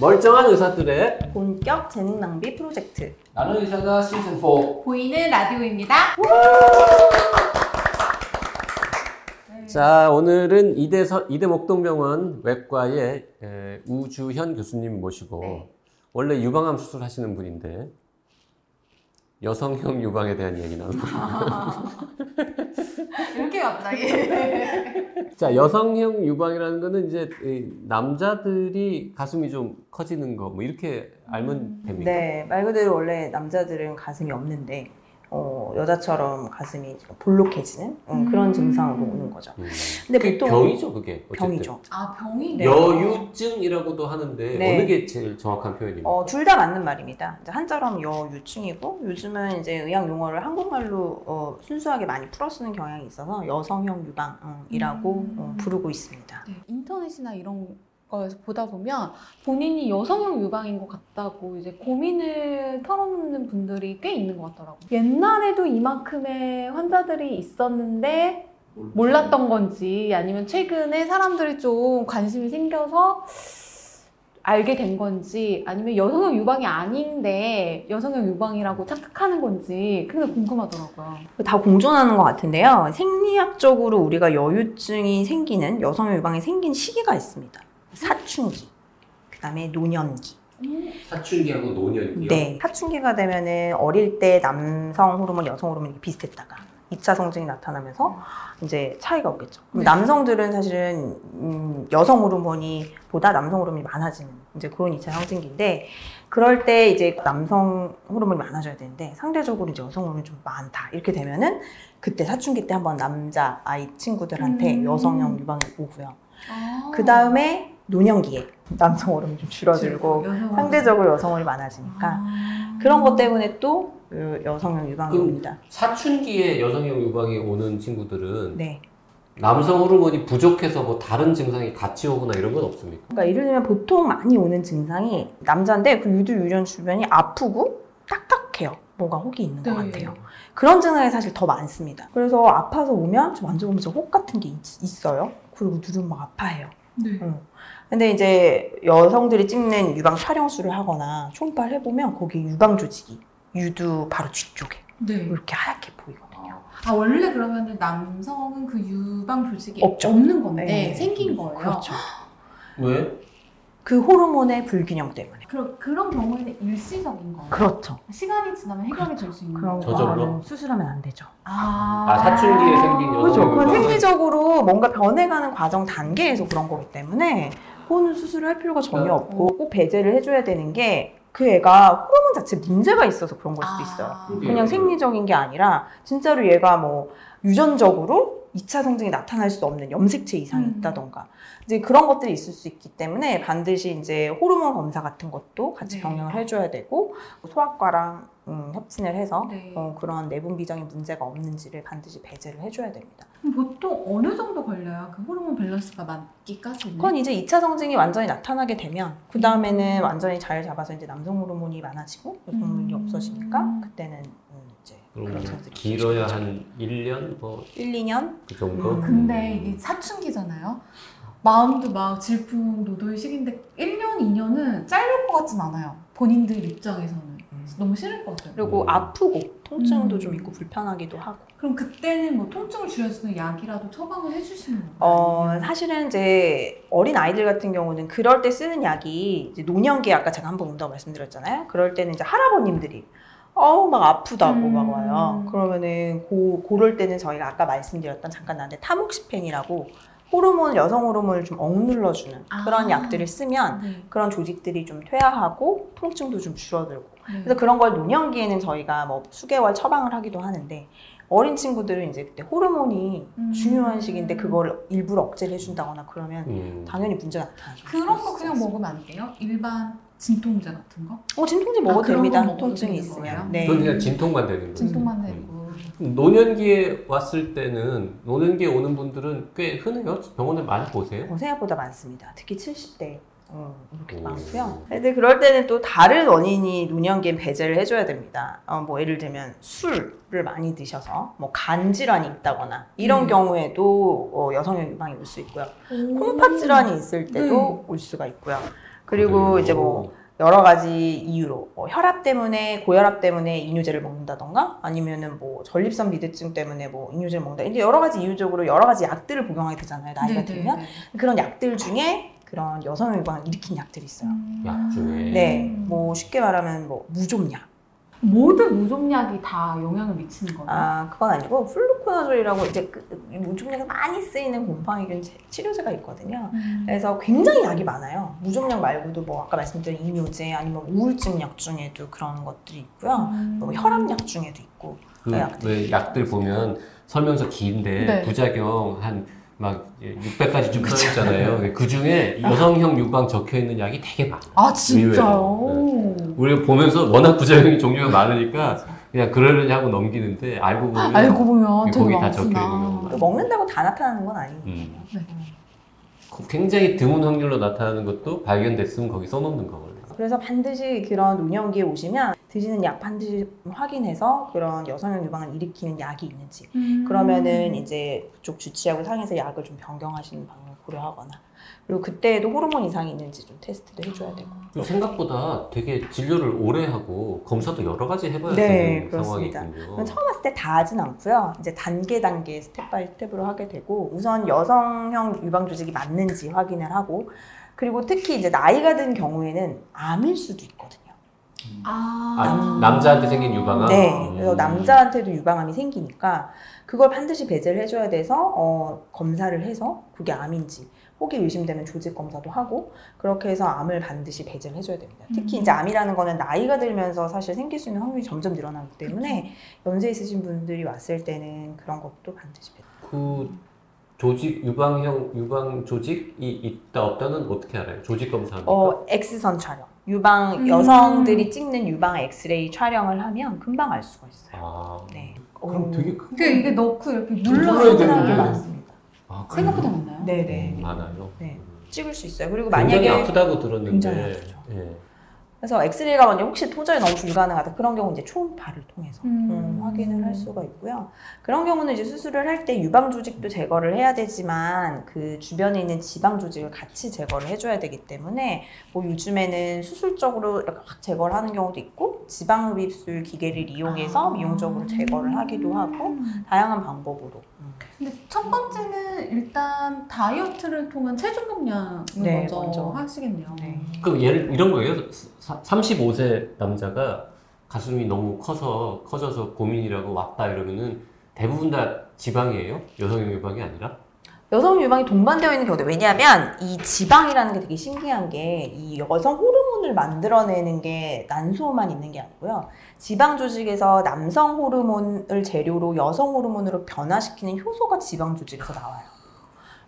멀쩡한 의사들의 본격 재능 낭비 프로젝트. 나는 의사가 시즌 4 보이는 라디오입니다. 자, 오늘은 이대, 서, 이대 목동병원 외과의 에, 우주현 교수님 모시고 네. 원래 유방암 수술 하시는 분인데 여성형 유방에 대한 얘기 나누고 이렇게 갑자기. 자, 여성형 유방이라는 거는 이제 이 남자들이 가슴이 좀 커지는 거 뭐 이렇게 알면 됩니까? 네, 말 그대로 원래 남자들은 가슴이 없는데 어, 여자처럼 가슴이 볼록해지는 음, 그런 음. 증상으로 오는 거죠. 음. 근데 그게 보통 병이죠, 그게. 어쨌든. 병이죠. 아 병이 네. 여유증이라고도 하는데 네. 어느 게 제일 정확한 표현입니까? 어, 둘 다 맞는 말입니다. 이제 한자로 하면 여유증이고 요즘은 이제 의학 용어를 한국말로 어, 순수하게 많이 풀어 쓰는 경향이 있어서 여성형 유방이라고 음. 어, 부르고 있습니다. 네, 인터넷이나 이런 거에서 보다 보면 본인이 여성형 유방인 것 같다고 이제 고민을 털어놓는 분들이 꽤 있는 것 같더라고요. 옛날에도 이만큼의 환자들이 있었는데 몰랐던 건지 아니면 최근에 사람들이 좀 관심이 생겨서 알게 된 건지 아니면 여성형 유방이 아닌데 여성형 유방이라고 착각하는 건지 그게 궁금하더라고요. 다 공존하는 것 같은데요. 생리학적으로 우리가 여유증이 생기는 여성형 유방이 생긴 시기가 있습니다. 사춘기, 그 다음에 노년기. 사춘기하고 노년기요? 네. 사춘기가 되면은 어릴 때 남성 호르몬, 여성 호르몬이 비슷했다가 2차 성징이 나타나면서 이제 차이가 오겠죠. 그럼 네. 남성들은 사실은 음, 여성 호르몬이 보다 남성 호르몬이 많아지는 이제 그런 2차 성징기인데 그럴 때 이제 남성 호르몬이 많아져야 되는데 상대적으로 이제 여성 호르몬이 좀 많다 이렇게 되면은 그때 사춘기 때 한번 남자 아이 친구들한테 음. 여성형 유방이 오고요. 아. 그 다음에 노년기에 남성 호르몬이 좀 줄어들고 여성 상대적으로 여성이 많아지니까 아. 그런 것 때문에 또그 여성형 유방이 옵니다. 사춘기에 여성형 유방이 오는 친구들은 네. 남성 호르몬이 부족해서 뭐 다른 증상이 같이 오거나 이런 건 없습니까? 그러니까 예를 들면 보통 많이 오는 증상이 남자인데 그 유두 유련 주변이 아프고 딱딱해요. 뭐가 혹이 있는 것 네. 같아요. 그런 증상이 사실 더 많습니다. 그래서 아파서 오면 좀 만져보면 저 혹 같은 게 있, 있어요. 그리고 누르면 막 아파해요. 네. 근데 이제 여성들이 찍는 유방 촬영술을 하거나 초음파를 해보면 거기 유방 조직이 유두 바로 뒤쪽에 네. 이렇게 하얗게 보이거든요. 아 원래 그러면은 남성은 그 유방 조직이 없죠. 없는 건데 네. 생긴 거예요. 그렇죠. 왜? 그 호르몬의 불균형 때문에. 그런 그런 경우에는 일시적인 거예요. 그렇죠. 시간이 지나면 해결이 될 수 있는 그런. 저절로? 거는 수술하면 안 되죠. 아, 아, 사춘기에 생긴 여성 그렇죠. 그건 생리적으로 뭔가 변해가는 과정 단계에서 그런 거기 때문에 그거는 수술을 할 필요가 전혀 네. 없고 꼭 배제를 해줘야 되는 게 그 애가 호르몬 자체 문제가 있어서 그런 걸 수도 있어요. 아. 그냥 생리적인 게 아니라 진짜로 얘가 뭐 유전적으로 2차 성징이 나타날 수 없는 염색체 이상이 음. 있다던가 이제 그런 것들이 있을 수 있기 때문에 반드시 이제 호르몬 검사 같은 것도 같이 네. 병행을 해줘야 되고 소아과랑 음, 협진을 해서 네. 어, 그런 내분비적인 문제가 없는지를 반드시 배제를 해줘야 됩니다. 보통 어느 정도 걸려요? 그 호르몬 밸런스가 맞기까지는? 그건 이제 2차 성징이 완전히 나타나게 되면 그 다음에는 완전히 잘 잡아서 이제 남성 호르몬이 많아지고 여성 호르몬이 음. 없어지니까 그때는 그럼 길어야. 한 1년 뭐 1, 2년 그 정도? 음. 근데 이게 사춘기잖아요. 마음도 막 질풍노도의 시기인데 1년, 2년은 짧을 것 같진 않아요. 본인들 입장에서는. 너무 싫을 것 같아요. 그리고 음. 아프고 통증도 음. 좀 있고 불편하기도 하고 그럼 그때는 뭐 통증을 줄여주는 약이라도 처방을 해주시는 건가요? 어, 사실은 이제 어린 아이들 같은 경우는 그럴 때 쓰는 약이 이제 노년기 아까 제가 한번 온다고 말씀드렸잖아요. 그럴 때는 이제 할아버님들이 어우 막 아프다고 음. 막 와요. 그러면은 고 그럴 때는 저희가 아까 말씀드렸던 잠깐 나한테 타목시펜이라고 호르몬 여성 호르몬을 좀 억눌러 주는 그런 아. 약들을 쓰면 네. 그런 조직들이 좀 퇴화하고 통증도 좀 줄어들고 네. 그래서 그런 걸 노년기에는 저희가 뭐 수개월 처방을 하기도 하는데 어린 친구들은 이제 그때 호르몬이 음. 중요한 시기인데 그걸 일부러 억제를 해준다거나 그러면 음. 당연히 문제가 나타나죠. 그런 거 그냥 먹으면 안 돼요? 일반 진통제 같은 거? 어 진통제 먹어도 아, 됩니다. 통증이 있으면. 네. 그건 그냥 진통만 되는 거예요. 진통만 음. 되고. 노년기에 왔을 때는 노년기에 오는 분들은 꽤 흔해요. 병원에 많이 보세요. 어, 생각보다 많습니다. 특히 70대. 어, 이렇게 오. 많고요. 근데 그럴 때는 또 다른 원인이 노년기에 배제를 해줘야 됩니다. 어, 뭐 예를 들면 술을 많이 드셔서 뭐 간 질환이 있다거나 이런 음. 경우에도 어, 여성형 유방이 올 수 있고요. 콩팥 질환이 있을 때도 올 수가 있고요. 그리고 그래요. 이제 뭐 여러 가지 이유로 뭐 혈압 때문에 고혈압 때문에 이뇨제를 먹는다던가 아니면은 뭐 전립선 비대증 때문에 뭐 이뇨제를 먹는다 이게 여러 가지 이유적으로 여러 가지 약들을 복용하게 되잖아요 나이가 들면 그런 약들 중에 그런 여성 유방을 일으킨 약들이 있어요. 약 중에 네, 뭐 쉽게 말하면 뭐 무좀약. 모든 무좀약이 다 영향을 미치는 거예요. 아 그건 아니고 플루코나졸이라고 이제 그 무좀약이 많이 쓰이는 곰팡이균 치- 치료제가 있거든요. 음. 그래서 굉장히 약이 많아요. 무좀약 말고도 뭐 아까 말씀드린 이뇨제 아니면 우울증 약 중에도 그런 것들이 있고요. 음. 뭐 혈압약 중에도 있고. 그 약들. 왜 약들 보면 설명서 긴데 네. 부작용 한 막 600가지 좀 써있잖아요. 그 중에 여성형 유방 적혀 있는 약이 되게 많아요. 아 진짜요? 우리가 보면서 워낙 부작용이 종류가 많으니까 그냥 그러려니 하고 넘기는데 알고 보면 알고 보면 거기 다 적혀 있는. 또 먹는다고 다 나타나는 건 아니에요. 음. 네. 굉장히 드문 확률로 나타나는 것도 발견됐으면 거기 써놓는 거거든요. 그래서 반드시 그런 노년기에 오시면 드시는 약 반드시 확인해서 그런 여성형 유방을 일으키는 약이 있는지 음. 그러면은 이제 그쪽 주치하고 상에서 약을 좀 변경하시는 방법을 고려하거나 그리고 그때에도 호르몬 이상이 있는지 좀 테스트도 해줘야 되고 생각보다 되게 진료를 오래 하고 검사도 여러 가지 해봐야 네, 되는 그렇습니다. 상황이군요. 처음 왔을 때 다 하진 않고요 이제 단계 단계 step by step으로 하게 되고 우선 여성형 유방 조직이 맞는지 확인을 하고 그리고 특히 이제 나이가 든 경우에는 암일 수도 있거든요. 아, 아, 남자한테 생긴 유방암? 네. 그래서 음. 남자한테도 유방암이 생기니까 그걸 반드시 배제를 해줘야 돼서 어, 검사를 해서 그게 암인지 혹이 의심되면 조직 검사도 하고 그렇게 해서 암을 반드시 배제를 해줘야 됩니다. 특히 음. 이제 암이라는 거는 나이가 들면서 사실 생길 수 있는 확률이 점점 늘어나기 때문에 연세 있으신 분들이 왔을 때는 그런 것도 반드시 배제. 그 조직 유방형 유방 조직이 있다 없다는 어떻게 알아요? 조직 검사합니까? 어, X선 촬영. 유방 음. 여성들이 찍는 유방 엑스레이 촬영을 하면 금방 알 수가 있어요. 아, 네. 그럼 어, 되게 큰 그 이게 넣고 이렇게 눌러야 눌러서 되는데. 게 하는 게 많습니다. 아, 생각보다 많나요? 네네. 음, 많아요. 네. 음. 찍을 수 있어요. 그리고 굉장히 만약에 아프다고 들었는데. 굉장히 아프죠. 예. 그래서 엑스레이가 먼저 혹시 도저히 너무 불가능하다 그런 경우 이제 초음파를 통해서 음. 음, 확인을 할 수가 있고요. 그런 경우는 이제 수술을 할 때 유방 조직도 제거를 해야 되지만 그 주변에 있는 지방 조직을 같이 제거를 해줘야 되기 때문에 뭐 요즘에는 수술적으로 이렇게 확 제거를 하는 경우도 있고 지방 흡입술 기계를 이용해서 아. 미용적으로 제거를 하기도 하고 음. 다양한 방법으로. 음. 근데 첫 번째는 일단 다이어트를 통한 체중 감량을 네, 먼저, 먼저. 하시겠네요. 네. 그럼 예를 이런 거예요. 사- 35세 남자가 가슴이 너무 커서 커져서 고민이라고 왔다 이러면은 대부분 다 지방이에요. 여성형 유방이 아니라. 여성 유방이 동반되어 있는 경우도 왜냐하면 이 지방이라는 게 되게 신기한 게 이 여성 호르몬을 만들어내는 게 난소만 있는 게 아니고요. 지방 조직에서 남성 호르몬을 재료로 여성 호르몬으로 변화시키는 효소가 지방 조직에서 나와요.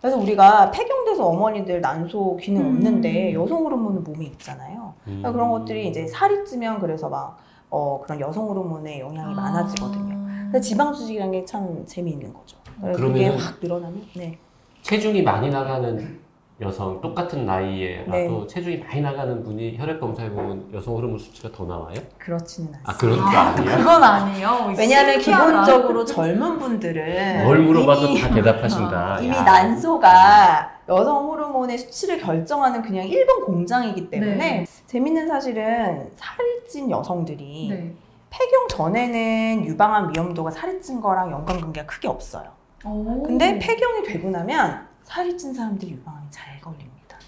그래서 우리가 폐경돼서 어머니들 난소 기능 음. 없는데 여성 호르몬은 몸에 있잖아요. 음. 그러니까 그런 것들이 이제 살이 찌면 그래서 막 어, 그런 여성 호르몬의 영향이 많아지거든요. 근데 지방 조직이라는 게 참 재미있는 거죠. 그게 확 늘어나면 네. 체중이 많이 나가는 여성 똑같은 나이에 네. 라도 체중이 많이 나가는 분이 혈액 검사해 보면 여성 호르몬 수치가 더 나와요? 그렇지는 않습니다. 아 그런 거 아니야? 그건 아니에요. 왜냐하면 신기하다. 기본적으로 젊은 분들은 뭘 물어봐도 이미- 다 대답하신다. 이미 야. 난소가 여성 호르몬의 수치를 결정하는 그냥 1번 공장이기 때문에 네. 재밌는 사실은 살이 찐 여성들이 네. 폐경 전에는 유방암 위험도가 살이 찐 거랑 연관관계가 크게 없어요. 오. 근데 폐경이 되고 나면 살이 찐 사람들이 유방암이 잘 걸립니다.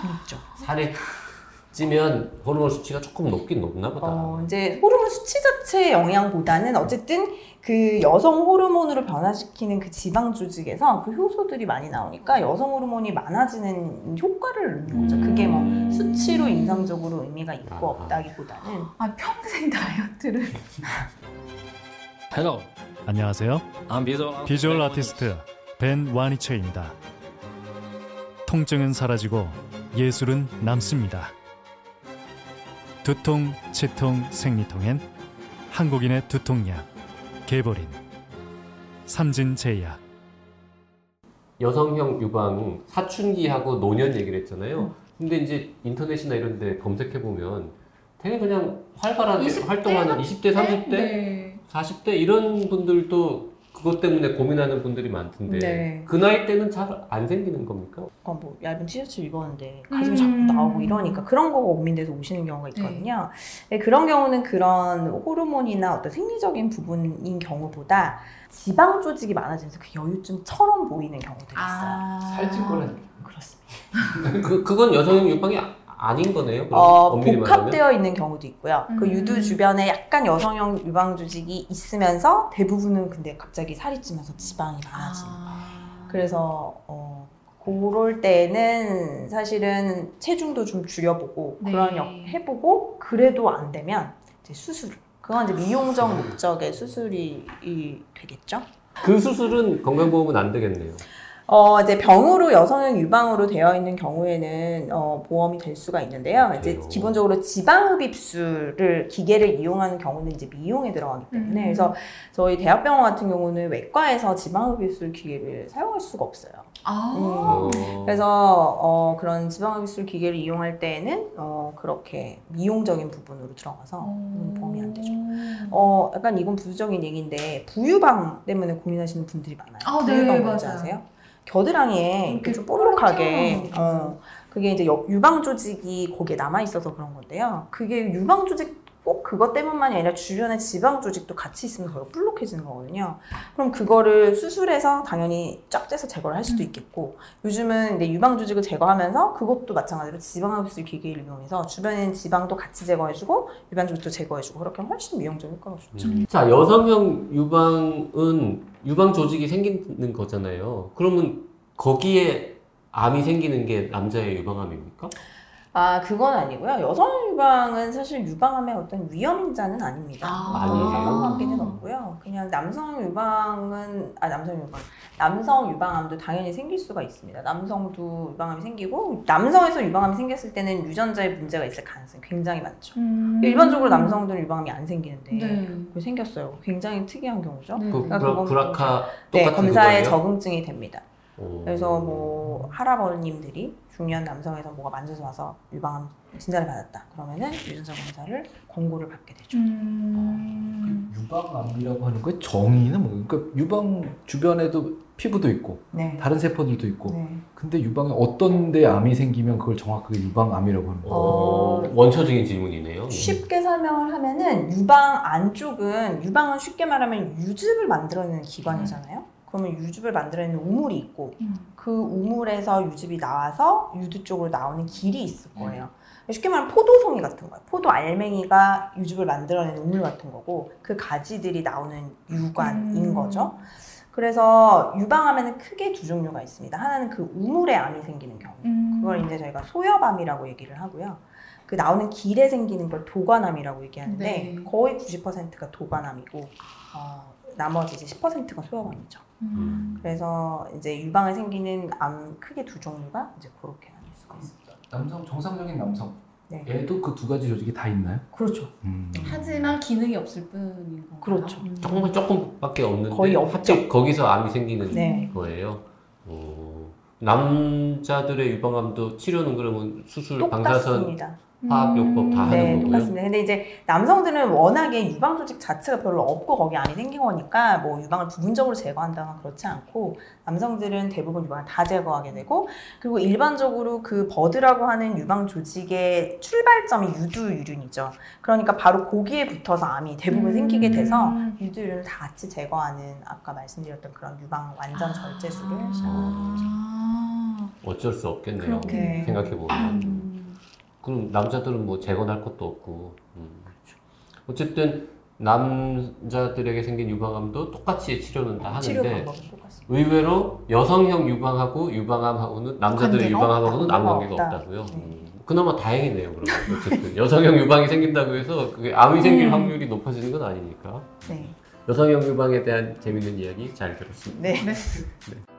재밌죠? 살이 찌면 호르몬 수치가 조금 높긴 높나 보다. 어, 이제 호르몬 수치 자체의 영향보다는 어쨌든 그 여성 호르몬으로 변화시키는 그 지방 조직에서 그 효소들이 많이 나오니까 여성 호르몬이 많아지는 효과를 넣는 거죠. 그게 뭐 수치로 인상적으로 의미가 있고 아하. 없다기보다는 아 평생 다이어트를 Hello, 안녕하세요. I'm visual, 비주얼 아티스트 벤 와니체입니다. 통증은 사라지고 예술은 남습니다. 두통, 치통, 생리통엔 한국인의 두통약 개버린 삼진제약 여성형 유방 사춘기하고 노년 얘기를 했잖아요. 근데 이제 인터넷이나 이런 데 검색해 보면 되게 그냥 활발하게 20대, 활동하는 20대, 30대, 네. 40대 이런 분들도 그것 때문에 고민하는 분들이 많던데 네. 그 나이 때는 잘 안 생기는 겁니까? 어, 뭐 얇은 티셔츠 입었는데 가슴이 음. 자꾸 나오고 이러니까 그런 거가 고민돼서 오시는 경우가 있거든요. 네, 그런 경우는 그런 호르몬이나 어떤 생리적인 부분인 경우보다 지방 조직이 많아지면서 그 여유증처럼 보이는 경우들이 있어요. 아. 살찐 거는 그렇습니다. 그 그건 여성형 유방이 아- 아닌 거네요. 어, 말하면? 복합되어 있는 경우도 있고요. 그 음. 유두 주변에 약간 여성형 유방 조직이 있으면서 대부분은 근데 갑자기 살이 찌면서 지방이 많아지는 아. 그래서 어 그럴 때는 사실은 체중도 좀 줄여보고 네. 그런 역 해보고 그래도 안 되면 이제 수술. 그건 이제 미용적 목적의 수술이 이 되겠죠. 그 수술은 건강보험은 안 되겠네요. 어 이제 병으로 여성형 유방으로 되어 있는 경우에는 어, 보험이 될 수가 있는데요. 이제 그래요? 기본적으로 지방흡입술을 기계를 이용하는 경우는 이제 미용에 들어가기 때문에 음. 그래서 저희 대학병원 같은 경우는 외과에서 지방흡입술 기계를 사용할 수가 없어요. 아. 어, 그래서 어, 그런 지방흡입술 기계를 이용할 때에는 어, 그렇게 미용적인 부분으로 들어가서 음, 보험이 안 되죠. 어, 약간 이건 부수적인 얘기인데 부유방 때문에 고민하시는 분들이 많아요. 아, 네, 부유방 뭔지 맞아요. 아세요? 겨드랑이에 이렇게 좀 볼록하게. 튀어나오는 어, 그게 이제 여- 유방 조직이 거기에 남아 있어서 그런 건데요. 그게 유방 조직 꼭 그것 때문만이 아니라 주변에 지방 조직도 같이 있으면 더 볼록해지는 거거든요. 그럼 그거를 수술해서 당연히 쫙 째서 제거를 할 수도 있겠고 요즘은 이제 유방 조직을 제거하면서 그것도 마찬가지로 지방흡입술 기계를 이용해서 주변에 있는 지방도 같이 제거해주고 유방 조직도 제거해주고 그렇게 하면 훨씬 미용적 효과가 좋죠. 음. 자 여성형 유방은 유방 조직이 생기는 거잖아요. 그러면 거기에 암이 생기는 게 남자의 유방암입니까? 아 그건 아니고요. 여성 유방은 사실 유방암의 어떤 위험 인자는 아닙니다. 아, 아니에요? 상관관계는 없고요. 그냥 남성 유방은 아 남성 유방 남성 유방암도 당연히 생길 수가 있습니다. 남성도 유방암이 생기고 남성에서 유방암이 생겼을 때는 유전자에 문제가 있을 가능성이 굉장히 많죠. 음. 일반적으로 남성들은 유방암이 안 생기는데 네. 생겼어요. 굉장히 특이한 경우죠. 네. 그 그러니까 브라, 그건 브라카 네, 검사에 그거예요? 적응증이 됩니다. 오. 그래서 뭐 할아버님들이 중년 남성에서 뭐가 만져서 와서 유방암 진단을 받았다. 그러면은 유전자 검사를 권고를 받게 되죠. 음. 유방암이라고 하는 거의 정의는 뭐? 그러니까 유방 주변에도 피부도 있고 네. 다른 세포들도 있고. 네. 근데 유방에 어떤 데 암이 생기면 그걸 정확하게 유방암이라고 하는 거예요. 어, 어. 원초적인 질문이네요. 쉽게 설명을 하면은 유방 안쪽은 유방은 쉽게 말하면 유즙을 만들어내는 기관이잖아요. 그러면 유즙을 만들어내는 우물이 있고 음. 그 우물에서 유즙이 나와서 유두 쪽으로 나오는 길이 있을 거예요. 쉽게 말하면 포도송이 같은 거예요. 포도 알맹이가 유즙을 만들어내는 우물 같은 거고 그 가지들이 나오는 유관인 음. 거죠. 그래서 유방암에는 크게 두 종류가 있습니다. 하나는 그 우물에 암이 생기는 경우. 음. 그걸 이제 저희가 소엽암이라고 얘기를 하고요. 그 나오는 길에 생기는 걸 도관암이라고 얘기하는데 네. 거의 90%가 도관암이고 어, 나머지 이제 10%가 소엽암이죠. 음. 그래서 이제 유방에 생기는 암 크게 두 종류가 이제 그렇게 나뉠 수가 있습니다. 남성 정상적인 남성 네. 얘도 그 두 가지 조직이 다 있나요? 그렇죠. 음. 하지만 기능이 없을 뿐인 건가요? 그렇죠. 음. 조금 조금밖에 없는데 거의 없죠. 하필 거기서 암이 생기는 네. 거예요. 어, 남자들의 유방암도 치료는 그러면 수술, 방사선, 똑같습니다. 화학요법 다 네, 하는 거고요. 똑같습니다. 근데 이제 남성들은 워낙에 유방 조직 자체가 별로 없고 거기 암이 생긴 거니까 뭐 유방을 부분적으로 제거한다거나 그렇지 않고 남성들은 대부분 유방을 다 제거하게 되고 그리고 일반적으로 그 버드라고 하는 유방 조직의 출발점이 유두유륜이죠. 그러니까 바로 거기에 붙어서 암이 대부분 음. 생기게 돼서 유두유륜을 다 같이 제거하는 아까 말씀드렸던 그런 유방 완전 절제술을 시작하는 거죠. 아. 어쩔 수 없겠네요. 그렇겠네요. 생각해 보면. 음. 그럼 남자들은 뭐 제거할 것도 없고. 음. 어쨌든 남자들에게 생긴 유방암도 똑같이 치료는 다 하는데 똑같습니다. 의외로 여성형 유방하고 유방암하고는 남자들의 유방암하고는 아무. 관계가 없다. 없다고요. 네. 음. 그나마 다행이네요. 그러면 어쨌든 여성형 유방이 생긴다고 해서 그게 암이 생길 음. 확률이 높아지는 건 아니니까. 네. 여성형 유방에 대한 재밌는 이야기 잘 들었습니다. 네. 네.